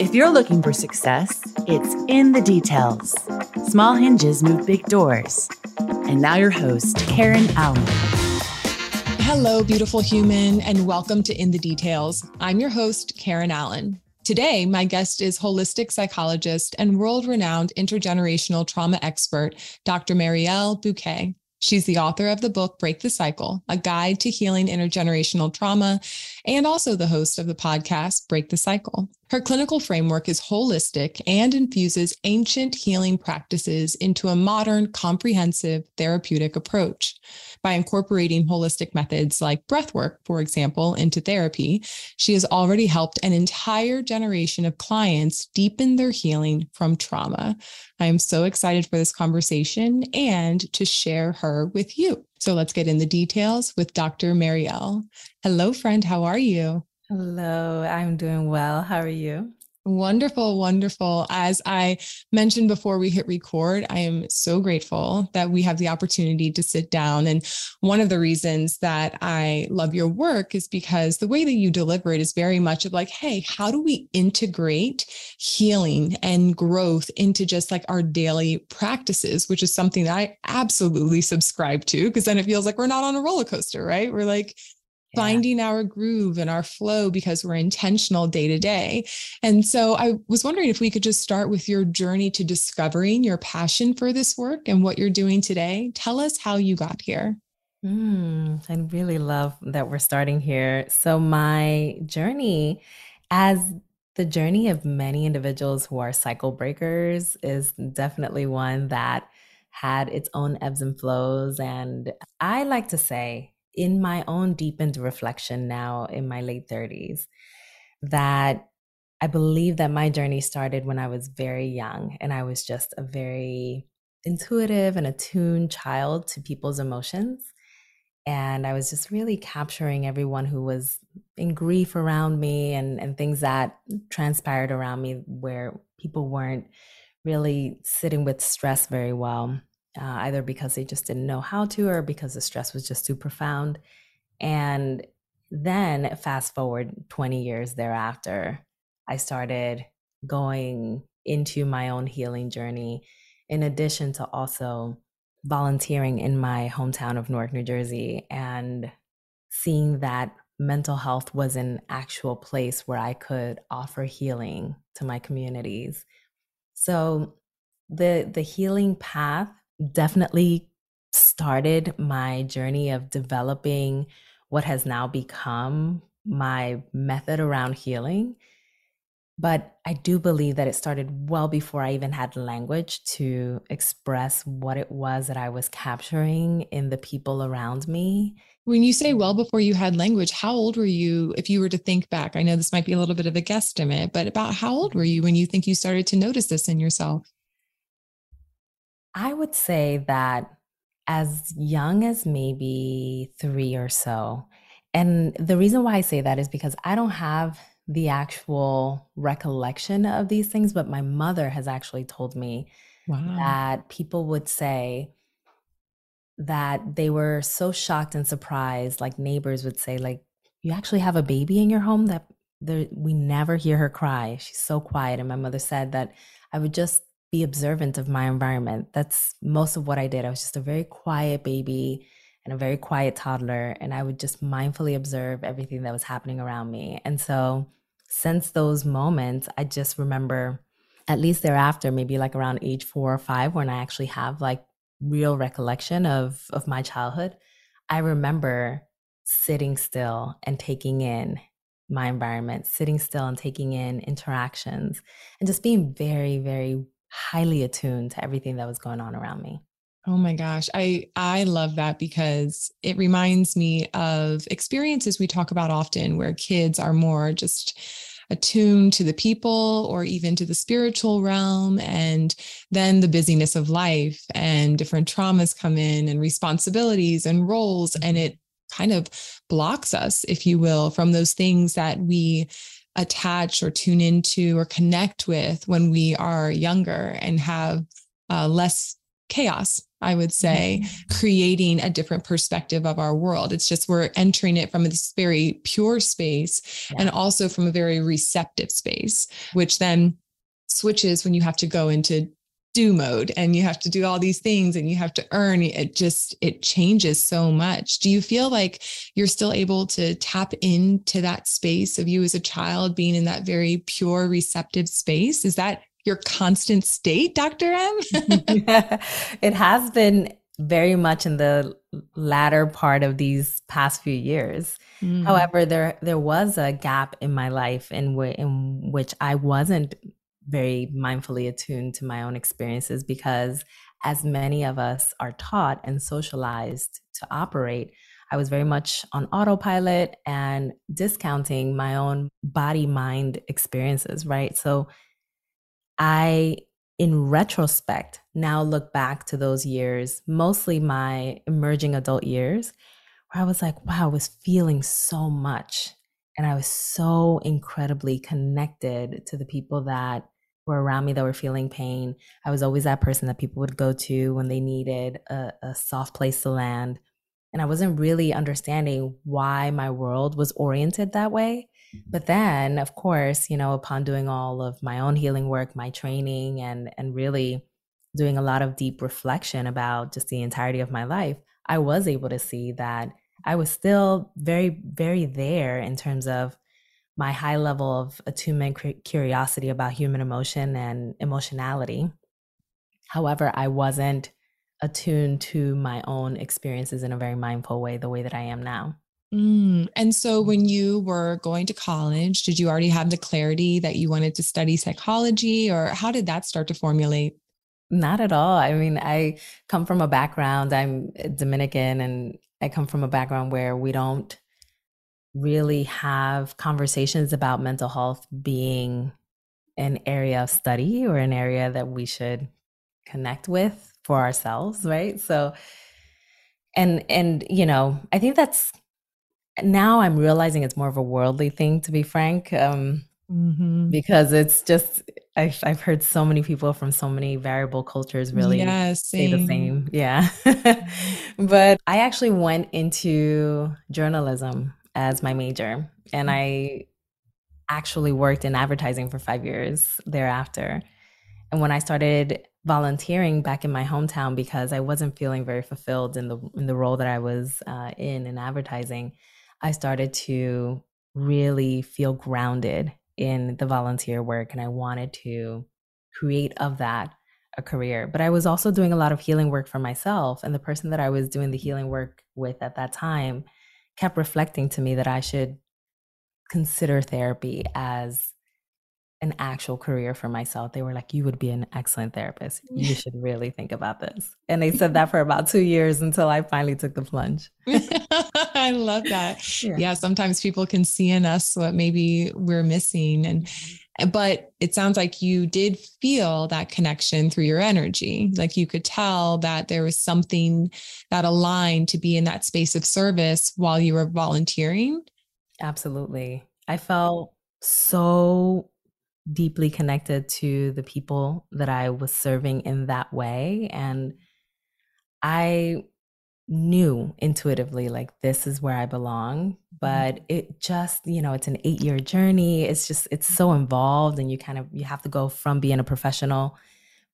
If you're looking for success, it's in the details. Small hinges move big doors. And now, your host, Karen Allen. Hello, beautiful human, and welcome to In the Details. I'm your host, Karen Allen. Today, my guest is holistic psychologist and world renowned intergenerational trauma expert, Dr. Mariel Buque. She's the author of the book Break the Cycle, a guide to healing intergenerational trauma, and also the host of the podcast Break the Cycle. Her clinical framework is holistic and infuses ancient healing practices into a modern, comprehensive therapeutic approach. By incorporating holistic methods like breathwork, for example, into therapy, she has already helped an entire generation of clients deepen their healing from trauma. I am so excited for this conversation and to share her with you. So let's get in the details with Dr. Mariel. Hello, friend. How are you? Hello, I'm doing well. How are you? Wonderful, wonderful. As I mentioned before we hit record, I am so grateful that we have the opportunity to sit down. And one of the reasons that I love your work is because the way that you deliver it is very much of like, hey, how do we integrate healing and growth into just like our daily practices, which is something that I absolutely subscribe to, because then it feels like we're not on a roller coaster, right? We're like, yeah. finding our groove and our flow because we're intentional day to day. And so I was wondering if we could just start with your journey to discovering your passion for this work and what you're doing today. Tell us how you got here. Mm, I really love that we're starting here. So, my journey as the journey of many individuals who are cycle breakers is definitely one that had its own ebbs and flows. And I like to say in my own deepened reflection now in my late 30s that I believe that my journey started when I was very young and I was just a very intuitive and attuned child to people's emotions. And I was just really capturing everyone who was in grief around me and, and things that transpired around me where people weren't really sitting with stress very well uh, either because they just didn't know how to or because the stress was just too profound. And then, fast forward 20 years thereafter, I started going into my own healing journey, in addition to also volunteering in my hometown of Newark, New Jersey, and seeing that mental health was an actual place where I could offer healing to my communities. So the the healing path definitely started my journey of developing what has now become my method around healing. But I do believe that it started well before I even had language to express what it was that I was capturing in the people around me. When you say well before you had language, how old were you if you were to think back? I know this might be a little bit of a guesstimate, but about how old were you when you think you started to notice this in yourself? I would say that as young as maybe three or so. And the reason why I say that is because I don't have the actual recollection of these things, but my mother has actually told me wow. that people would say that they were so shocked and surprised, like neighbors would say, like, you actually have a baby in your home that there, we never hear her cry. She's so quiet. And my mother said that I would just be observant of my environment. That's most of what I did. I was just a very quiet baby and a very quiet toddler, and I would just mindfully observe everything that was happening around me. And so, since those moments, I just remember, at least thereafter, maybe like around age four or five, when I actually have like real recollection of of my childhood, I remember sitting still and taking in my environment, sitting still and taking in interactions, and just being very, very highly attuned to everything that was going on around me. Oh my gosh. I I love that because it reminds me of experiences we talk about often where kids are more just attuned to the people or even to the spiritual realm and then the busyness of life and different traumas come in and responsibilities and roles and mm-hmm. it kind of blocks us if you will from those things that we attach or tune into or connect with when we are younger and have uh, less chaos, I would say, mm-hmm. creating a different perspective of our world. It's just we're entering it from this very pure space yeah. and also from a very receptive space, which then switches when you have to go into do mode and you have to do all these things and you have to earn it just it changes so much do you feel like you're still able to tap into that space of you as a child being in that very pure receptive space is that your constant state, Dr. M? it has been very much in the latter part of these past few years. Mm. However, there there was a gap in my life in, w- in which I wasn't very mindfully attuned to my own experiences because as many of us are taught and socialized to operate, I was very much on autopilot and discounting my own body mind experiences, right? So I, in retrospect, now look back to those years, mostly my emerging adult years, where I was like, wow, I was feeling so much. And I was so incredibly connected to the people that were around me that were feeling pain. I was always that person that people would go to when they needed a, a soft place to land. And I wasn't really understanding why my world was oriented that way. Mm-hmm. But then, of course, you know, upon doing all of my own healing work, my training, and and really doing a lot of deep reflection about just the entirety of my life, I was able to see that I was still very, very there in terms of my high level of attunement, curiosity about human emotion and emotionality. However, I wasn't attuned to my own experiences in a very mindful way, the way that I am now. Mm. And so, when you were going to college, did you already have the clarity that you wanted to study psychology, or how did that start to formulate? Not at all. I mean, I come from a background, I'm Dominican, and I come from a background where we don't really have conversations about mental health being an area of study or an area that we should connect with for ourselves, right? So, and, and, you know, I think that's now I'm realizing it's more of a worldly thing, to be frank, um, mm-hmm. because it's just I've I've heard so many people from so many variable cultures really yeah, say the same. Yeah, but I actually went into journalism as my major, and I actually worked in advertising for five years thereafter. And when I started volunteering back in my hometown because I wasn't feeling very fulfilled in the in the role that I was uh, in in advertising, I started to really feel grounded in the volunteer work and I wanted to create of that a career. But I was also doing a lot of healing work for myself. And the person that I was doing the healing work with at that time kept reflecting to me that I should consider therapy as an actual career for myself. They were like, You would be an excellent therapist. You should really think about this. And they said that for about two years until I finally took the plunge. I love that. Yeah. yeah. Sometimes people can see in us what maybe we're missing. And, mm-hmm. But it sounds like you did feel that connection through your energy. Like you could tell that there was something that aligned to be in that space of service while you were volunteering. Absolutely. I felt so deeply connected to the people that I was serving in that way. And I knew intuitively, like, this is where I belong. Mm-hmm. But it just, you know, it's an eight year journey. It's just, it's so involved. And you kind of, you have to go from being a professional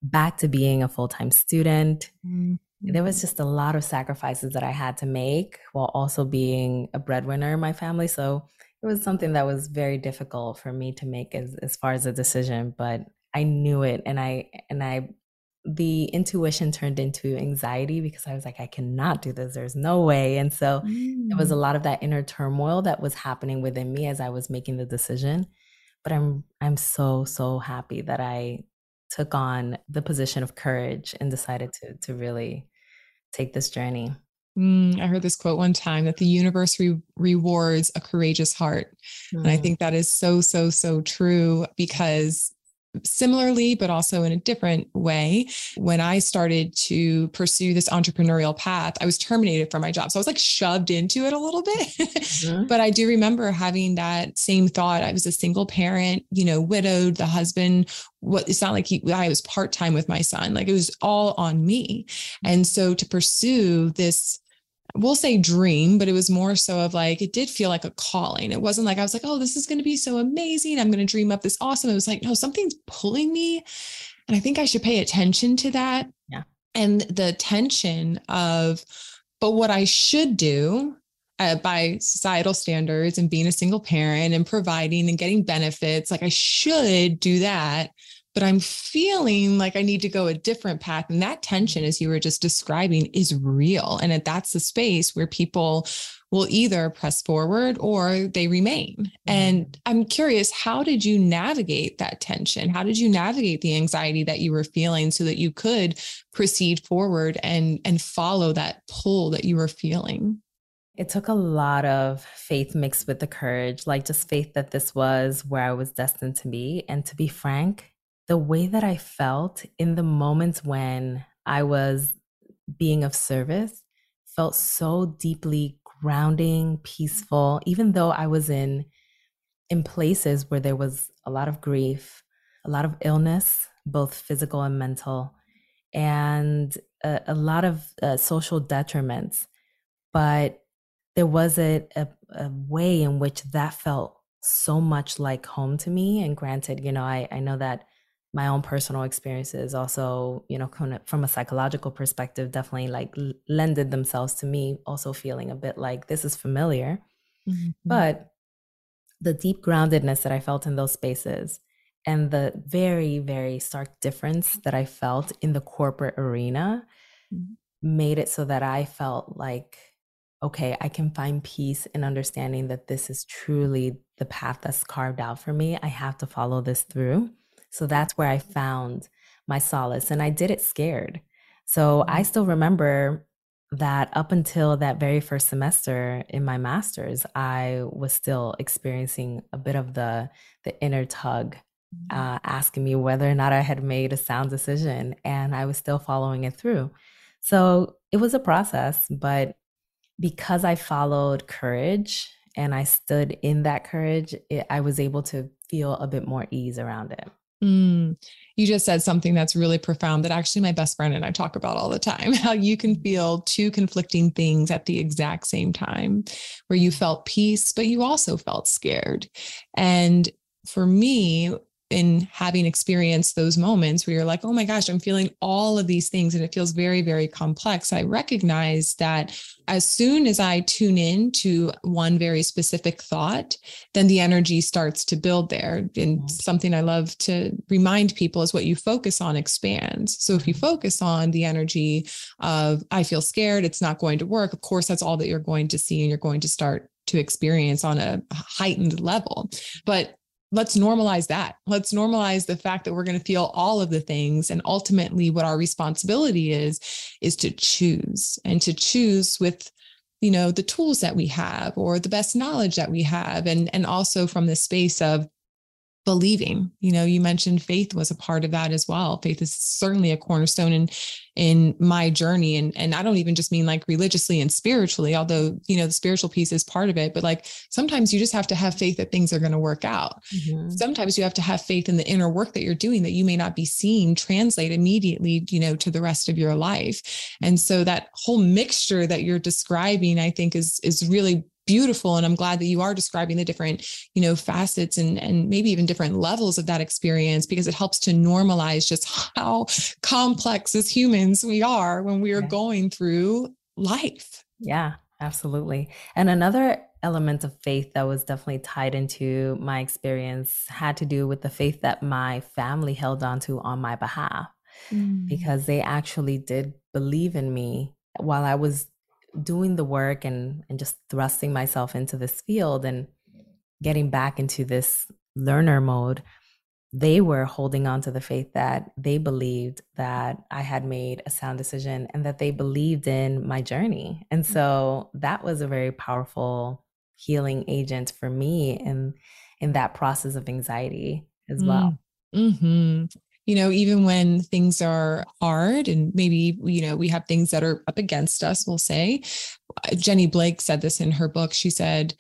back to being a full time student. Mm-hmm. There was just a lot of sacrifices that I had to make while also being a breadwinner in my family. So it was something that was very difficult for me to make as, as far as a decision but i knew it and i and i the intuition turned into anxiety because i was like i cannot do this there's no way and so mm. it was a mm. lot of that inner turmoil that was happening within me as i was making the decision but i'm i'm so so happy that i took on the position of courage and decided to to really take this journey Mm, I heard this quote one time that the universe re- rewards a courageous heart. Mm. And I mm. think that is so, so, so true because similarly, but also in a different way. When I started to pursue this entrepreneurial path, I was terminated from my job. So I was like shoved into it a little bit. Mm-hmm. but I do remember having that same thought. I was a single parent, you know, widowed, the husband what it's not like he, I was part time with my son. Like it was all on me. And so to pursue this we'll say dream, but it was more so of like, it did feel like a calling. It wasn't like I was like, oh, this is going to be so amazing. I'm going to dream up this awesome. It was like, no, something's pulling me. And I think I should pay attention to that. Yeah. And the tension of, but what I should do uh, by societal standards and being a single parent and providing and getting benefits, like I should do that but I'm feeling like I need to go a different path. And that tension, as you were just describing, is real. And that's the space where people will either press forward or they remain. Mm-hmm. And I'm curious, how did you navigate that tension? How did you navigate the anxiety that you were feeling so that you could proceed forward and, and follow that pull that you were feeling? It took a lot of faith mixed with the courage, like just faith that this was where I was destined to be. And to be frank, the way that I felt in the moments when I was being of service felt so deeply grounding, peaceful, even though I was in in places where there was a lot of grief, a lot of illness, both physical and mental, and a, a lot of uh, social detriments. But there was a, a, a way in which that felt so much like home to me. And granted, you know, I, I know that my own personal experiences also you know from a psychological perspective definitely like lended themselves to me also feeling a bit like this is familiar mm-hmm. but the deep groundedness that i felt in those spaces and the very very stark difference that i felt in the corporate arena mm-hmm. made it so that i felt like okay i can find peace in understanding that this is truly the path that's carved out for me i have to follow this through so that's where I found my solace. And I did it scared. So I mm-hmm. still remember that up until that very first semester in my master's, I was still experiencing a bit of the the inner tug, mm-hmm. uh, asking me whether or not I had made a sound decision, and I was still following it through. So it was a process, but because I followed courage and I stood in that courage, it, I was able to feel a bit more ease around it. Mm, you just said something that's really profound that actually my best friend and I talk about all the time how you can feel two conflicting things at the exact same time, where you felt peace, but you also felt scared. And for me, in having experienced those moments where you're like, oh my gosh, I'm feeling all of these things and it feels very, very complex, I recognize that as soon as I tune in to one very specific thought, then the energy starts to build there. And mm-hmm. something I love to remind people is what you focus on expands. So if you mm-hmm. focus on the energy of, I feel scared, it's not going to work, of course, that's all that you're going to see and you're going to start to experience on a heightened level. But let's normalize that. Let's normalize the fact that we're going to feel all of the things. And ultimately, what our responsibility is, is to choose and to choose with you know the tools that we have or the best knowledge that we have and and also from the space of believing. You know you mentioned faith was a part of that as well. Faith is certainly a cornerstone in in my journey. And and I don't even just mean like religiously and spiritually although you know the spiritual piece is part of it but like sometimes you just have to have faith that things are going to work out. Mm-hmm. sometimes you have to have faith in the inner work that you're doing that you may not be seeing translate immediately you know to the rest of your life. And so that whole mixture that you're describing I think is is really beautiful and i'm glad that you are describing the different you know facets and and maybe even different levels of that experience because it helps to normalize just how complex as humans we are when we are yeah. going through life yeah absolutely and another element of faith that was definitely tied into my experience had to do with the faith that my family held on to on my behalf mm. because they actually did believe in me while I was doing the work and and just thrusting myself into this field and getting back into this learner mode they were holding on to the faith that they believed that I had made a sound decision and that they believed in my journey. And mm. so that was a very powerful healing agent for me in in that process of anxiety as well. Mm-hmm. You know, even when things are hard and maybe, you know, we have things that are up against us, we'll say. Jenny Blake said this in her book. She said,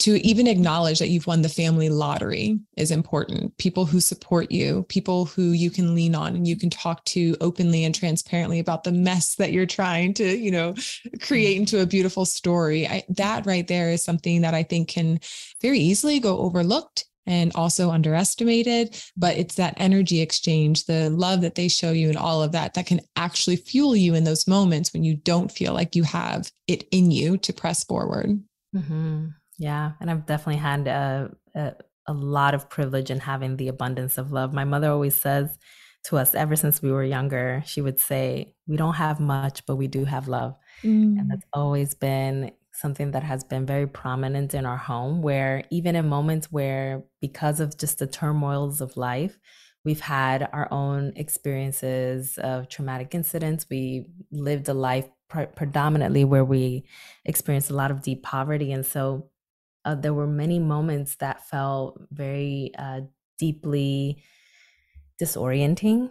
to even acknowledge that you've won the family lottery is important. People who support you, people who you can lean on and you can talk to openly and transparently about the mess that you're trying to, you know, create into a beautiful story. I, that right there is something that I think can very easily go overlooked and also underestimated. But it's that energy exchange, the love that they show you, and all of that that can actually fuel you in those moments when you don't feel like you have it in you to press forward. Mm-hmm. Yeah. And I've definitely had a, a, a lot of privilege in having the abundance of love. My mother always says, to us ever since we were younger. She would say, We don't have much, but we do have love. Mm. And that's always been something that has been very prominent in our home, where even in moments where, because of just the turmoils of life, we've had our own experiences of traumatic incidents. We lived a life pre- predominantly where we experienced a lot of deep poverty. And so uh, there were many moments that felt very uh, deeply disorienting.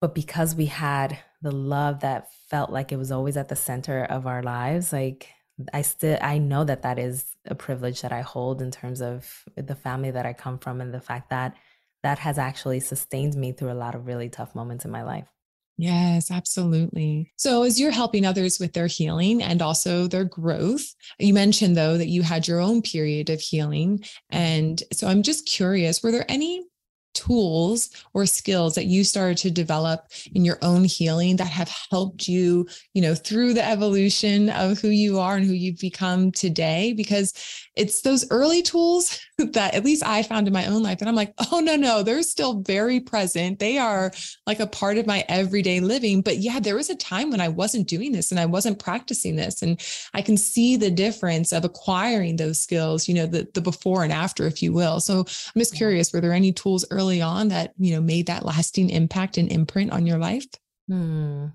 But because we had the love that felt like it was always at the center of our lives, like I still I know that that is a privilege that I hold in terms of the family that I come from and the fact that that has actually sustained me through a lot of really tough moments in my life. Yes, absolutely. So, as you're helping others with their healing and also their growth, you mentioned though that you had your own period of healing. And so, I'm just curious were there any tools or skills that you started to develop in your own healing that have helped you you know through the evolution of who you are and who you've become today? Because it's those early tools that at least I found in my own life that I'm like, oh, no, no, they're still very present. They are like a part of my everyday living. But yeah, there was a time when I wasn't doing this and I wasn't practicing this. And I can see the difference of acquiring those skills, you know, the, the before and after, if you will. So I'm just curious, were there any tools early on that, you know, made that lasting impact and imprint on your life? Hmm.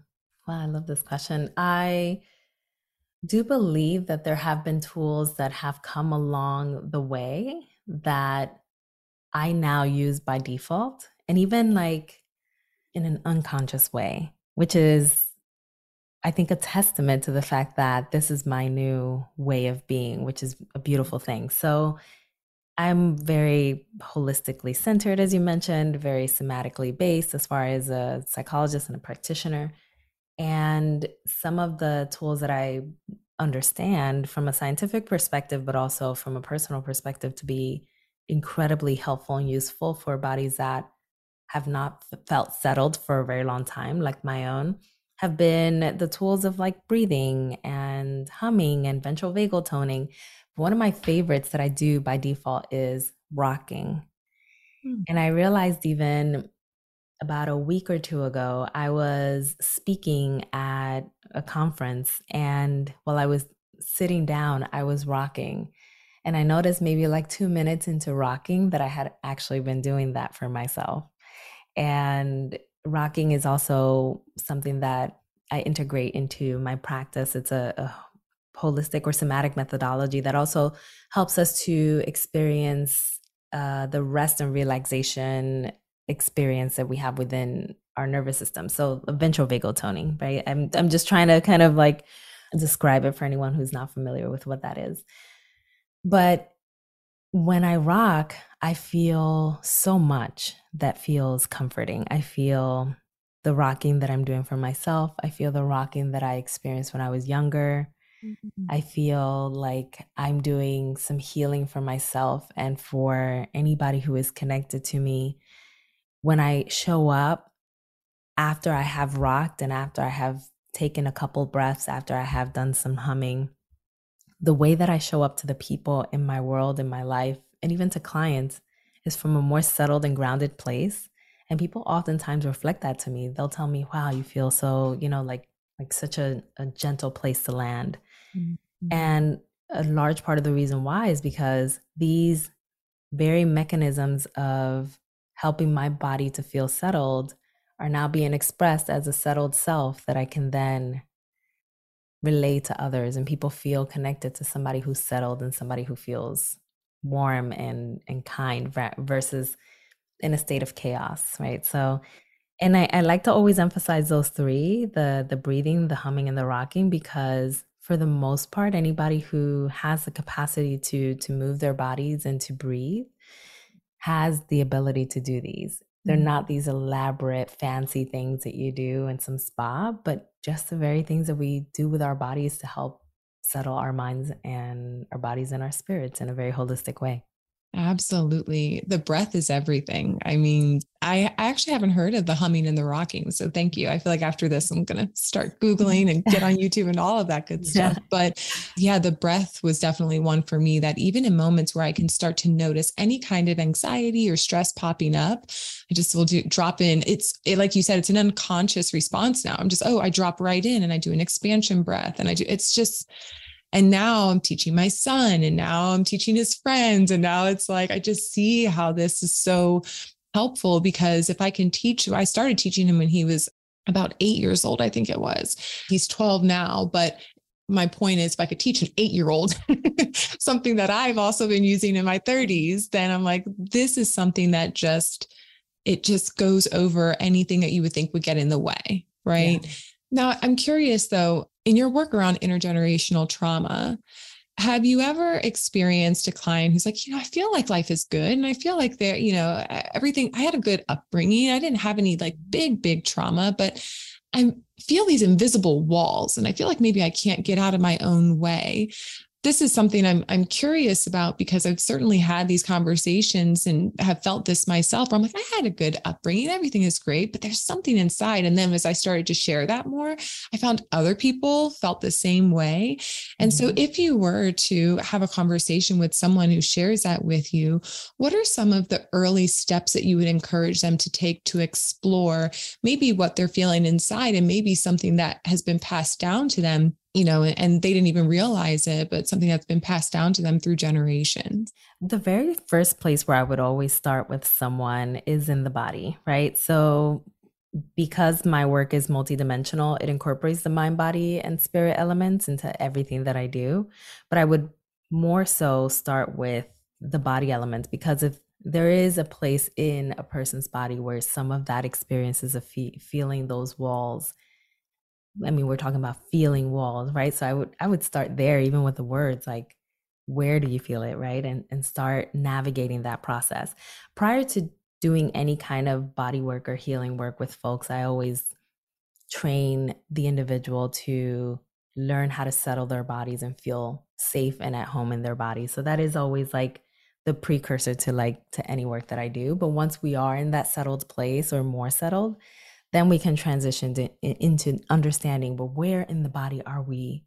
Wow, I love this question. I, do believe that there have been tools that have come along the way that I now use by default and even like in an unconscious way, which is, I think, a testament to the fact that this is my new way of being, which is a beautiful thing. So I'm very holistically centered, as you mentioned, very somatically based as far as a psychologist and a practitioner. And some of the tools that I understand from a scientific perspective, but also from a personal perspective, to be incredibly helpful and useful for bodies that have not felt settled for a very long time, like my own, have been the tools of like breathing and humming and ventral vagal toning. One of my favorites that I do by default is rocking. Mm. And I realized even about a week or two ago, I was speaking at a conference, and while I was sitting down, I was rocking. And I noticed maybe like two minutes into rocking that I had actually been doing that for myself. And rocking is also something that I integrate into my practice. It's a, a holistic or somatic methodology that also helps us to experience uh, the rest and relaxation experience that we have within our nervous system. So ventral vagal toning, right? I'm I'm just trying to kind of like describe it for anyone who's not familiar with what that is. But when I rock, I feel so much that feels comforting. I feel the rocking that I'm doing for myself. I feel the rocking that I experienced when I was younger. Mm-hmm. I feel like I'm doing some healing for myself and for anybody who is connected to me when I show up after I have rocked and after I have taken a couple breaths, after I have done some humming, the way that I show up to the people in my world, in my life, and even to clients is from a more settled and grounded place. And people oftentimes reflect that to me. They'll tell me, wow, you feel so, you know, like like such a, a gentle place to land. Mm-hmm. And a large part of the reason why is because these very mechanisms of helping my body to feel settled are now being expressed as a settled self that I can then relate to others and people feel connected to somebody who's settled and somebody who feels warm and and kind versus in a state of chaos, right? So, and I, I like to always emphasize those three the the breathing the humming and the rocking because for the most part anybody who has the capacity to to move their bodies and to breathe has the ability to do these they're mm-hmm. not these elaborate fancy things that you do in some spa but just the very things that we do with our bodies to help settle our minds and our bodies and our spirits in a very holistic way Absolutely. The breath is everything. I mean, I, I actually haven't heard of the humming and the rocking. So thank you. I feel like after this, I'm going to start Googling and get on YouTube and all of that good stuff. Yeah. But yeah, the breath was definitely one for me that even in moments where I can start to notice any kind of anxiety or stress popping up, I just will do drop in. It's it, like you said, it's an unconscious response now. I'm just, oh, I drop right in and I do an expansion breath and I do, it's just, and now I'm teaching my son, and now I'm teaching his friends. And now it's like, I just see how this is so helpful because if I can teach, I started teaching him when he was about eight years old, I think it was. He's 12 now, but my point is if I could teach an eight year old something that I've also been using in my 30s, then I'm like, this is something that just, it just goes over anything that you would think would get in the way. Right. Yeah. Now, I'm curious though, in your work around intergenerational trauma, have you ever experienced a client who's like, you know, I feel like life is good and I feel like there, you know, everything, I had a good upbringing. I didn't have any like big, big trauma, but I feel these invisible walls and I feel like maybe I can't get out of my own way this is something I'm I'm curious about because I've certainly had these conversations and have felt this myself. I'm like, I had a good upbringing, everything is great, but there's something inside. And then as I started to share that more, I found other people felt the same way. And mm-hmm. so if you were to have a conversation with someone who shares that with you, what are some of the early steps that you would encourage them to take to explore maybe what they're feeling inside and maybe something that has been passed down to them you know, and they didn't even realize it, but something that's been passed down to them through generations. The very first place where I would always start with someone is in the body, right? So, because my work is multidimensional, it incorporates the mind, body, and spirit elements into everything that I do. But I would more so start with the body elements because if there is a place in a person's body where some of that experiences of fe- feeling those walls I mean, we're talking about feeling walls, right? So I would I would start there, even with the words like, where do you feel it, right? And and start navigating that process. Prior to doing any kind of body work or healing work with folks, I always train the individual to learn how to settle their bodies and feel safe and at home in their body. So that is always like the precursor to like to any work that I do. But once we are in that settled place or more settled, then we can transition to, into understanding but where in the body are we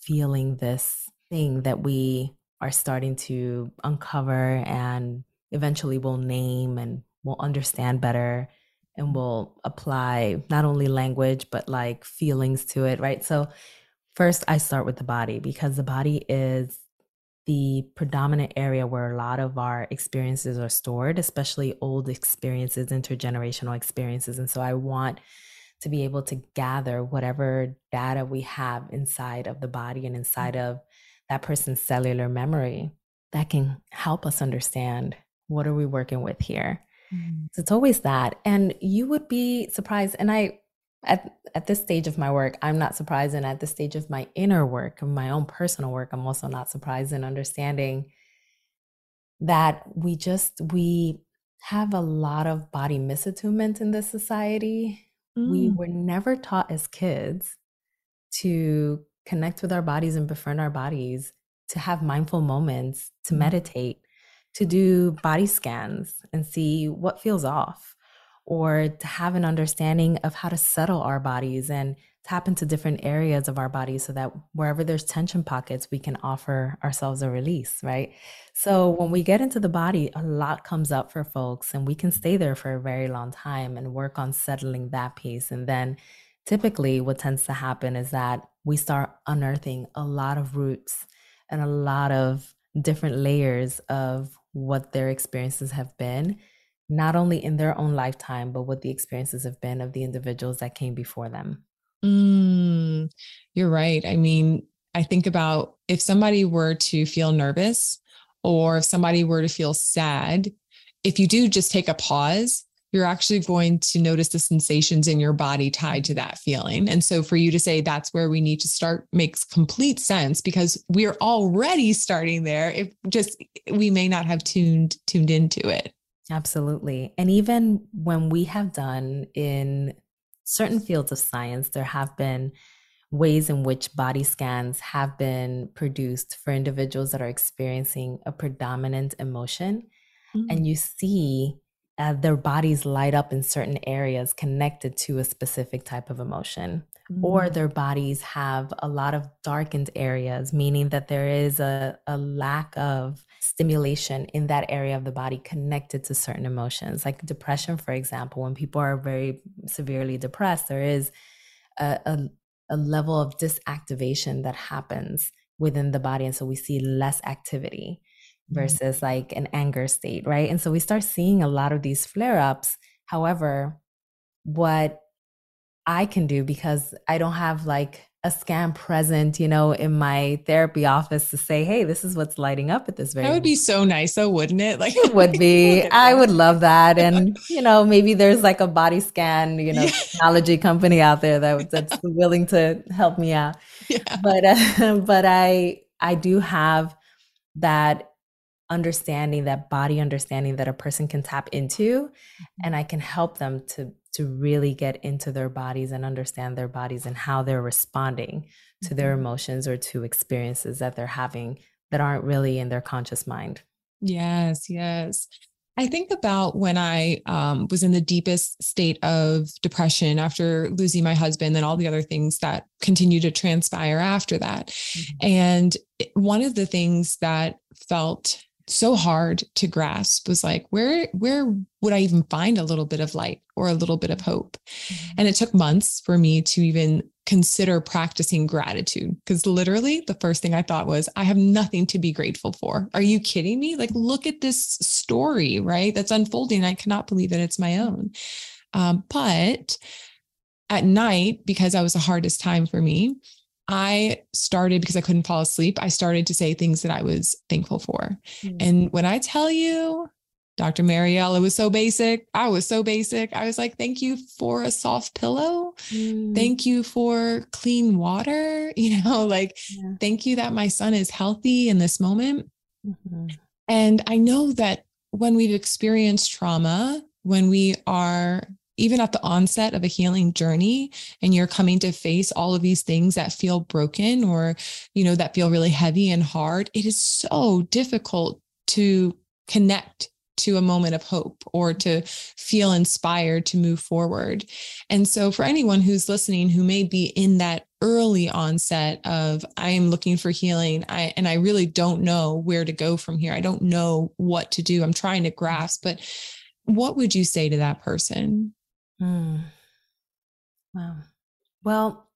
feeling this thing that we are starting to uncover and eventually we'll name and we'll understand better and we'll apply not only language but like feelings to it right? So first i start with the body because the body is the predominant area where a lot of our experiences are stored, especially old experiences, intergenerational experiences. And so I want to be able to gather whatever data we have inside of the body and inside of that person's cellular memory that can help us understand what are we working with here. Mm-hmm. So it's always that. And you would be surprised. And I at at this stage of my work, I'm not surprised, and at this stage of my inner work, of my own personal work, I'm also not surprised in understanding that we just we have a lot of body misattunement in this society. Mm. We were never taught as kids to connect with our bodies and befriend our bodies, to have mindful moments, to mm. meditate, to do body scans and see what feels off or to have an understanding of how to settle our bodies and tap into different areas of our bodies so that wherever there's tension pockets, we can offer ourselves a release, right? So when we get into the body, a lot comes up for folks, and we can stay there for a very long time and work on settling that piece. And then typically, what tends to happen is that we start unearthing a lot of roots and a lot of different layers of what their experiences have been not only in their own lifetime, but what the experiences have been of the individuals that came before them. Mm, you're right. I mean, I think about if somebody were to feel nervous or if somebody were to feel sad, if you do just take a pause, you're actually going to notice the sensations in your body tied to that feeling. And so for you to say that's where we need to start makes complete sense because we're already starting there. If just we may not have tuned tuned into it. Absolutely. And even when we have done in certain fields of science, there have been ways in which body scans have been produced for individuals that are experiencing a predominant emotion. Mm-hmm. And you see uh, their bodies light up in certain areas connected to a specific type of emotion. Mm-hmm. Or their bodies have a lot of darkened areas, meaning that there is a, a lack of stimulation in that area of the body connected to certain emotions. Like depression, for example, when people are very severely depressed, there is a, a a level of disactivation that happens within the body. And so we see less activity mm-hmm. versus mm-hmm. like an anger state, right? And so we start seeing a lot of these flare ups. However, what I can do because I don't have like a scan present, you know, in my therapy office to say, hey, this is what's lighting up at this very That would be so nice though, wouldn't it? Like it would be. I would love that. And, you know, maybe there's like a body scan, you know, technology company out there that that's willing to help me out. Yeah. But uh, but I I do have that understanding, that body understanding that a person can tap into mm-hmm. and I can help them to to really get into their bodies and understand their bodies and how they're responding to their mm-hmm. emotions or to experiences that they're having that aren't really in their conscious mind. Yes, yes. I think about when I um, was in the deepest state of depression after losing my husband and all the other things that continue to transpire after that. Mm-hmm. And one of the things that felt so hard to grasp was like where where would i even find a little bit of light or a little bit of hope? Mm-hmm. and it took months for me to even consider practicing gratitude because literally the first thing i thought was i have nothing to be grateful for. Are you kidding me? Like look at this story right that's unfolding. I cannot believe that it's my own. Um, but at night because that was the hardest time for me I started because I couldn't fall asleep. I started to say things that I was thankful for. Mm-hmm. And when I tell you, Dr. Mariella it was so basic. I was so basic. I was like, thank you for a soft pillow. Mm. Thank you for clean water. You know, like, yeah. thank you that my son is healthy in this moment. Mm-hmm. And I know that when we've experienced trauma, when we are even at the onset of a healing journey and you're coming to face all of these things that feel broken or you know that feel really heavy and hard it is so difficult to connect to a moment of hope or to feel inspired to move forward. And so, for anyone who's listening who may be in that early onset of I am looking for healing, I and I really don't know where to go from here. I don't know what to do. I'm trying to grasp, but what would you say to that person? Mm. Wow. Well,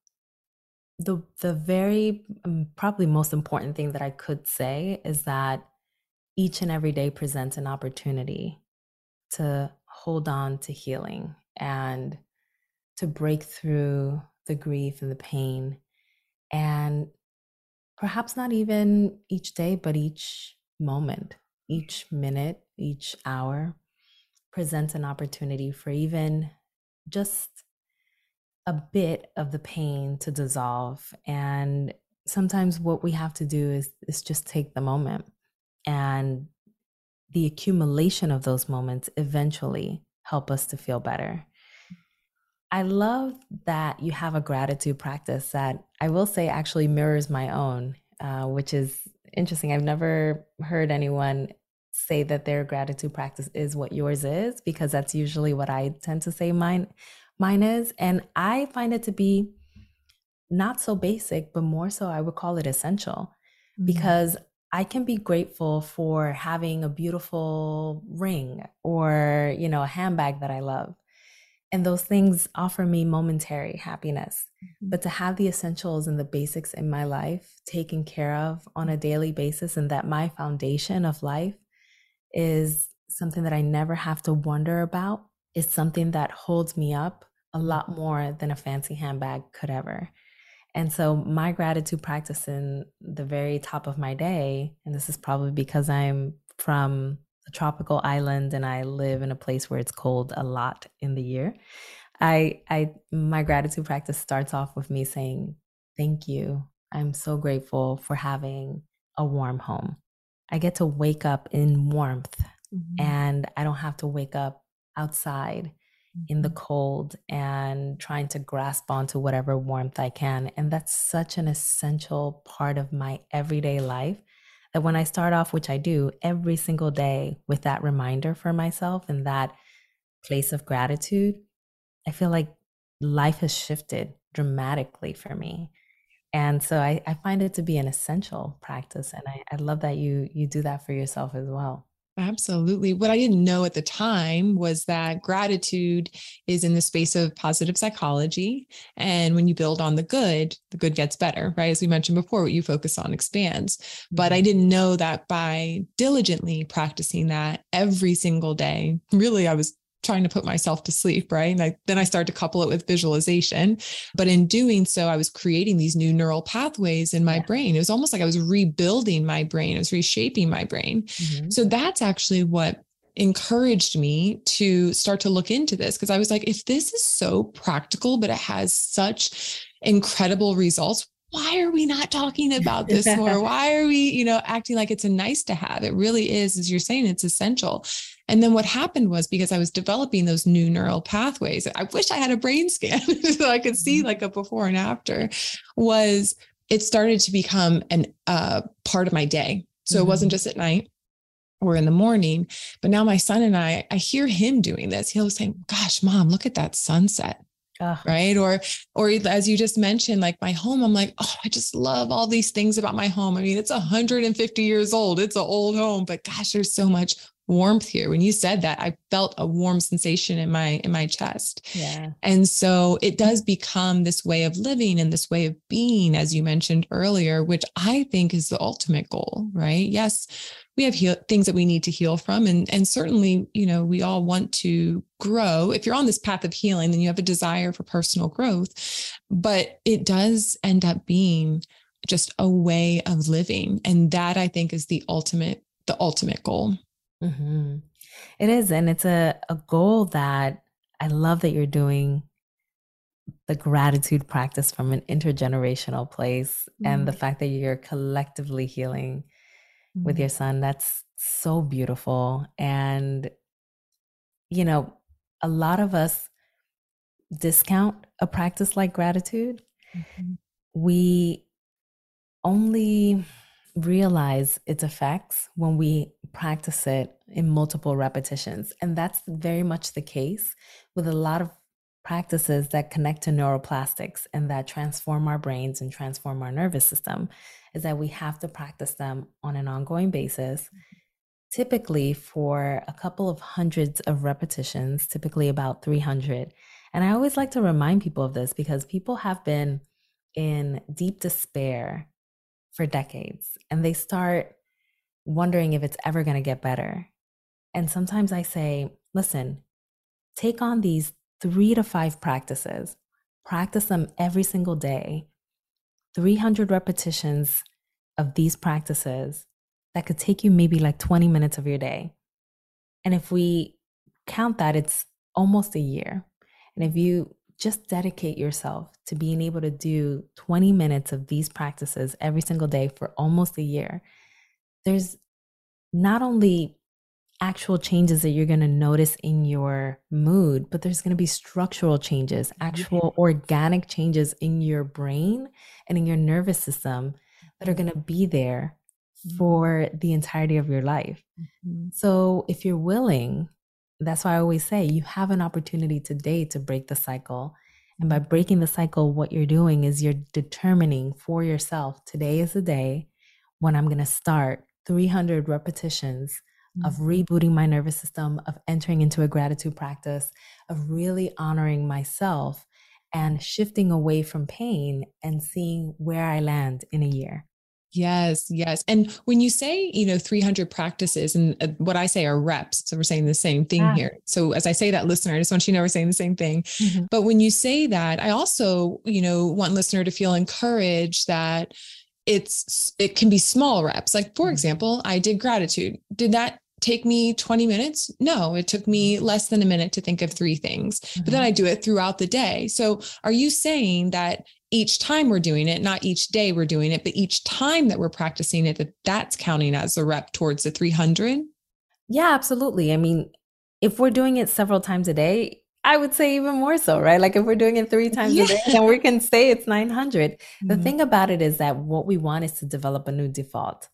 the the very um, probably most important thing that I could say is that each and every day presents an opportunity to hold on to healing and to break through the grief and the pain and perhaps not even each day but each moment each minute each hour presents an opportunity for even just a bit of the pain to dissolve. And sometimes what we have to do is, is just take the moment. And the accumulation of those moments eventually help us to feel better. I love that you have a gratitude practice that I will say actually mirrors my own, uh, which is interesting. I've never heard anyone say that their gratitude practice is what yours is because that's usually what I tend to say mine mine is and I find it to be not so basic but more so I would call it essential mm-hmm. because I can be grateful for having a beautiful ring or you know a handbag that I love and those things offer me momentary happiness mm-hmm. but to have the essentials and the basics in my life taken care of on a daily basis and that my foundation of life is something that I never have to wonder about. It's something that holds me up a lot more than a fancy handbag could ever. And so, my gratitude practice in the very top of my day, and this is probably because I'm from a tropical island and I live in a place where it's cold a lot in the year, I I my gratitude practice starts off with me saying, "Thank you. I'm so grateful for having a warm home. I get to wake up in warmth mm-hmm. and I don't have to wake up outside in the mm-hmm. cold and trying to grasp onto whatever warmth I can. And that's such an essential part of my everyday life that when I start off, which I do every single day with that reminder for myself and that place of gratitude, I feel like life has shifted dramatically for me. And so I, I find it to be an essential practice. And I, I love that you you do that for yourself as well. Absolutely. What I didn't know at the time was that gratitude is in the space of positive psychology. And when you build on the good, the good gets better, right? As we mentioned before, what you focus on expands. But I mm-hmm. didn't know that by diligently practicing that every single day, really, I was trying to put myself to sleep, right? And I, then I started to couple it with visualization. But in doing so, I was creating these new neural pathways in my yeah. brain. It was almost like I was rebuilding my brain, I was reshaping my brain. Mm-hmm. So that's actually what encouraged me to start to look into this because I was like, if this is so practical, but it has such incredible results, why are we not talking about this more? Why are we, you know, acting like it's a nice to have? It really is, as you're saying, it's essential. And then what happened was because I was developing those new neural pathways, I wish I had a brain scan so I could see mm-hmm. like a before and after, was it started to become an uh, part of my day. So mm-hmm. it wasn't mm-hmm. just at night or in the morning, but now my son and I, I hear him doing this. He'll say, gosh, mom, look at that sunset. Right. Or, or as you just mentioned, like my home, I'm like, oh, I just love all these things about my home. I mean, it's 150 years old. It's an old home, but gosh, there's so much warmth here. When you said that i felt a warm sensation in my in my chest. Yeah. And so it does become this way of living and this way of being as you mentioned earlier which i think is the ultimate goal right? Yes we have heal- things that we need to heal from and and certainly you know we all want to grow. If you're on this path of healing then you have a desire for personal growth but it does end up being just a way of living. And that i think is the ultimate the ultimate goal Mm-hmm. It is. And it's a, a goal that I love that you're doing the gratitude practice from an intergenerational place mm-hmm. and the mm-hmm. fact that you're collectively healing mm-hmm. with your son. That's so beautiful. And, you know, a lot of us discount a practice like gratitude. Mm-hmm. We only realize its effects when we practice it in multiple repetitions. And that's very much the case with a lot of practices that connect to neuroplastics and that transform our brains and transform our nervous system is that we have to practice them on an ongoing basis typically for a couple of hundreds of repetitions typically about 300 and i always like to remind people of this because people have been in deep despair for decades and they start wondering if it's ever going to get better. And sometimes I say, listen, take on these three to five practices, practice them every single day, 300 repetitions of these practices that could take you maybe like 20 minutes of your day. And if we count that, it's almost a year. And if you just dedicate yourself to being able to do 20 minutes of these practices every single day for almost a year, there's not only actual changes that you're going to notice in your mood, but there's going to be structural changes, actual organic changes in your brain and in your nervous system that are going to be there mm-hmm. for the entirety of your life. Mm-hmm. So if you're willing that's why I always say you have an opportunity today to break the cycle. And by breaking the cycle, what you're doing is you're determining for yourself today is the day when I'm going to start 300 repetitions mm-hmm. of rebooting my nervous system, of entering into a gratitude practice, of really honoring myself and shifting away from pain and seeing where I land in a year. Yes, yes. And when you say, you know, 300 practices, and uh, what I say are reps, so we're saying the same thing ah. here. So as I say that, listener, I just want you to know we're saying the same thing. Mm-hmm. But when you say that, I also, you know, want listener to feel encouraged that it's it can be small reps. Like for mm-hmm. example, I did gratitude. Did that take me 20 minutes? No, it took me less than a minute to think of three things, mm-hmm. but then I do it throughout the day. So are you saying that each time we're doing it, not each day we're doing it, but each time that we're practicing it, that that's counting as a rep towards the 300? Yeah, absolutely. I mean, if we're doing it several times a day, I would say even more so, right? Like if we're doing it three times yeah. a day, then we can say it's 900. Mm-hmm. The thing about it is that what we want is to develop a new default.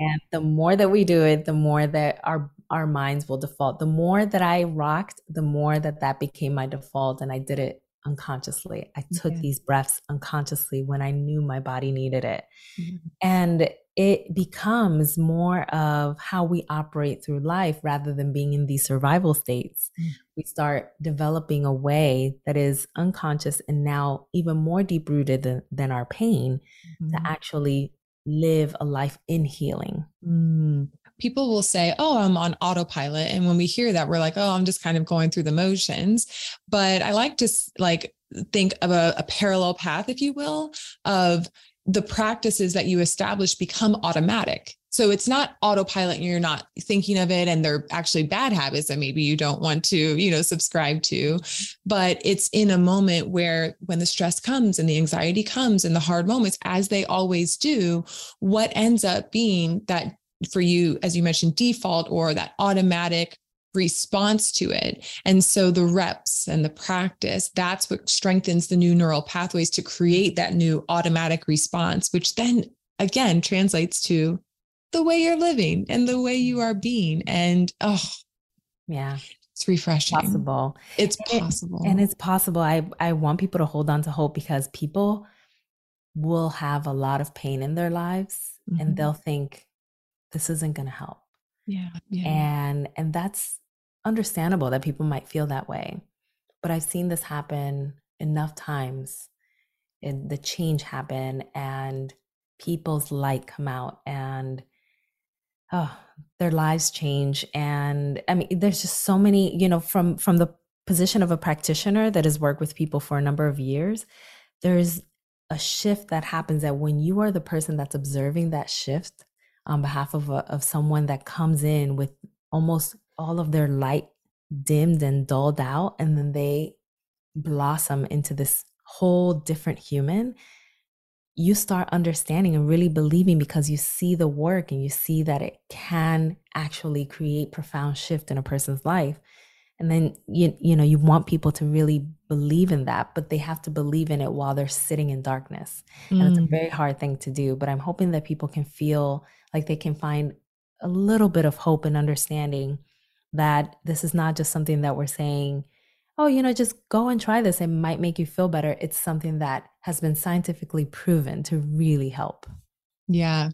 And the more that we do it, the more that our our minds will default. The more that I rocked, the more that that became my default and I did it unconsciously. I took yeah. these breaths unconsciously when I knew my body needed it. Mm-hmm. And it becomes more of how we operate through life rather than being in these survival states. Mm-hmm. We start developing a way that is unconscious and now even more deep rooted than, than our pain mm-hmm. to actually live a life in healing. Mm people will say, Oh, I'm on autopilot. And when we hear that, we're like, Oh, I'm just kind of going through the motions. But I like to like think of a, a parallel path, if you will, of the practices that you establish become automatic. So it's not autopilot and you're not thinking of it and they're actually bad habits that maybe you don't want to, you know, subscribe to. But it's in a moment where when the stress comes and the anxiety comes and the hard moments, as they always do, what ends up being that for you, as you mentioned, default or that automatic response to it. And so the reps and the practice, that's what strengthens the new neural pathways to create that new automatic response, which then again translates to the way you're living and the way you are being. And oh, yeah. It's refreshing. Possible. It's possible. and it's possible. I, I want people to hold on to hope because people will have a lot of pain in their lives mm-hmm. and they'll think, this isn't going to help. Yeah, yeah. And and that's understandable that people might feel that way. But I've seen this happen enough times and the change happen and people's light come out and oh their lives change. And i mean there's just so many you know from from the position of a practitioner that has worked with people for a number of years there's a shift that happens that when you are the person that's observing that shift on behalf of, a, of someone that comes in with almost all of their light dimmed and dulled out and then they blossom into this whole different human you start understanding and really believing because you see the work and you see that it can actually create profound shift in a person's life and then you you know you want people to really believe in that but they have to believe in it while they're sitting in darkness mm. and it's a mm. very hard thing to do but i'm hoping that people can feel like they can find a little bit of hope and understanding that this is not just something that we're saying, oh, you know, just go and try this. It might make you feel better. It's something that has been scientifically proven to really help. Yeah.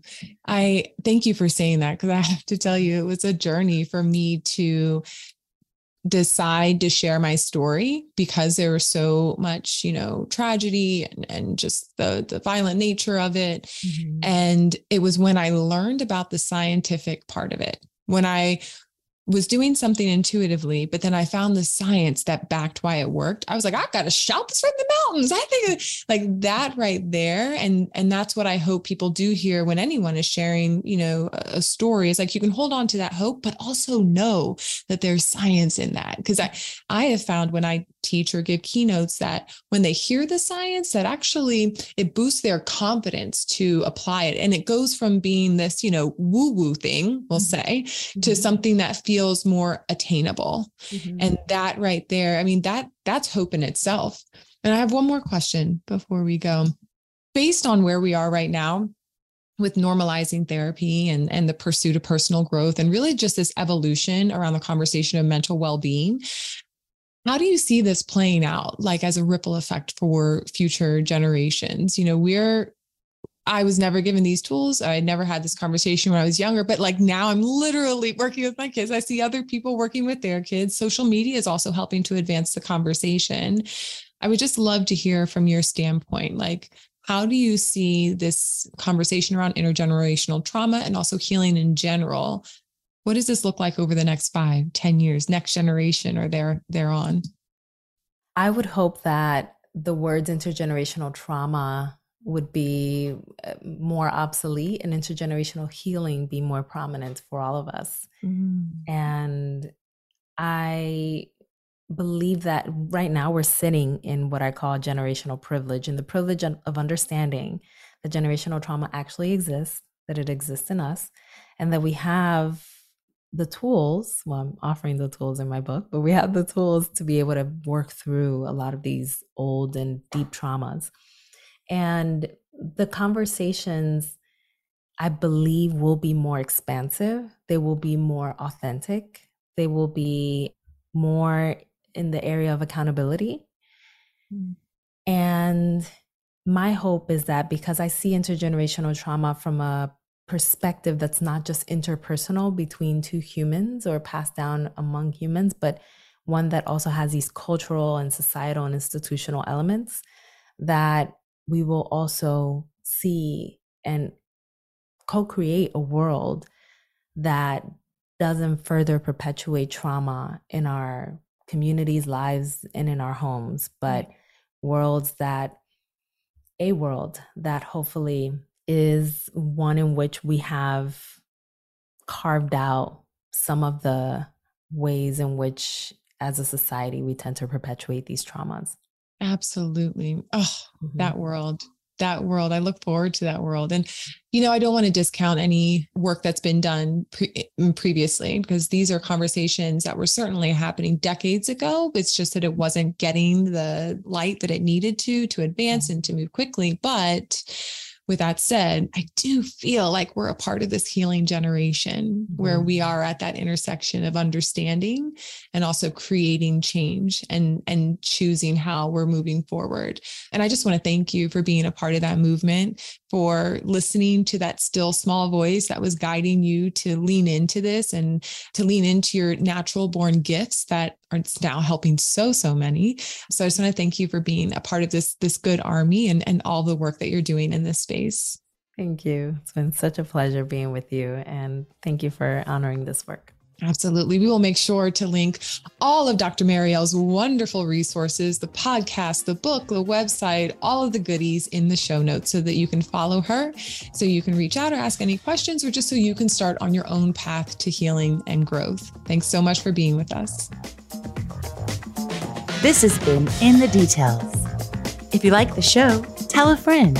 I thank you for saying that because I have to tell you, it was a journey for me to decide to share my story because there was so much you know tragedy and, and just the the violent nature of it mm-hmm. and it was when i learned about the scientific part of it when i was doing something intuitively, but then I found the science that backed why it worked. I was like, I've got to shout this from the mountains. I think like that right there. And and that's what I hope people do here when anyone is sharing, you know, a story. Is like you can hold on to that hope, but also know that there's science in that. Because I I have found when I teach or give keynotes that when they hear the science, that actually it boosts their confidence to apply it. And it goes from being this, you know, woo-woo thing, we'll mm-hmm. say, mm-hmm. to something that feels feels more attainable. Mm-hmm. And that right there, I mean, that that's hope in itself. And I have one more question before we go. Based on where we are right now, with normalizing therapy and, and the pursuit of personal growth and really just this evolution around the conversation of mental well-being how do you see this playing out like as a ripple effect for future generations you know we're I was never given these tools. I never had this conversation when I was younger, but like now I'm literally working with my kids. I see other people working with their kids. Social media is also helping to advance the conversation. I would just love to hear from your standpoint. Like, how do you see this conversation around intergenerational trauma and also healing in general? What does this look like over the next five, ten years, next generation or there thereon? I would hope that the words intergenerational trauma would be uh, more obsolete and intergenerational healing be more prominent for all of us. Mm. And I believe that right now we're sitting in what I call generational privilege and the privilege of understanding that generational trauma actually exists, that it exists in us, and that we have the tools. Well, I'm offering the tools in my book, but we have the tools to be able to work through a lot of these old and deep traumas. And the conversations, I believe, will be more expansive, they will be more authentic, they will be more in the area of accountability. Mm. And my hope is that because I see intergenerational trauma from a perspective that's not just interpersonal between two humans or passed down among humans, but one that also has these cultural and societal and institutional elements, that we will also see and co create a world that doesn't further perpetuate trauma in our communities, lives, and in our homes, but worlds that, a world that hopefully is one in which we have carved out some of the ways in which, as a society, we tend to perpetuate these traumas. Absolutely. Oh, mm-hmm. that world that world. I look forward to that world. And, you know, I don't want to discount any work that's been done pre- previously because these are conversations that were certainly happening decades ago. It's just that it wasn't getting the light that it needed to to advance mm-hmm. and to move quickly. But with that said, I do feel like we're a part of this healing generation mm-hmm. where we are at that intersection of understanding and also creating change and and choosing how we're moving forward. And I just want to thank you for being a part of that movement, for listening to that still small voice that was guiding you to lean into this and to lean into your natural born gifts that are now helping so so many. So i just want to thank you for being a part of this this good army and and all the work that you're doing in this space. Thank you. It's been such a pleasure being with you and thank you for honoring this work Absolutely. We will make sure to link all of Dr. Mariel's wonderful resources, the podcast, the book, the website, all of the goodies in the show notes so that you can follow her, so you can reach out or ask any questions, or just so you can start on your own path to healing and growth. Thanks so much for being with us. This has been In the Details. If you like the show, tell a friend.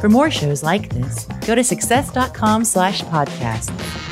For more shows like this, go to success.com slash podcast.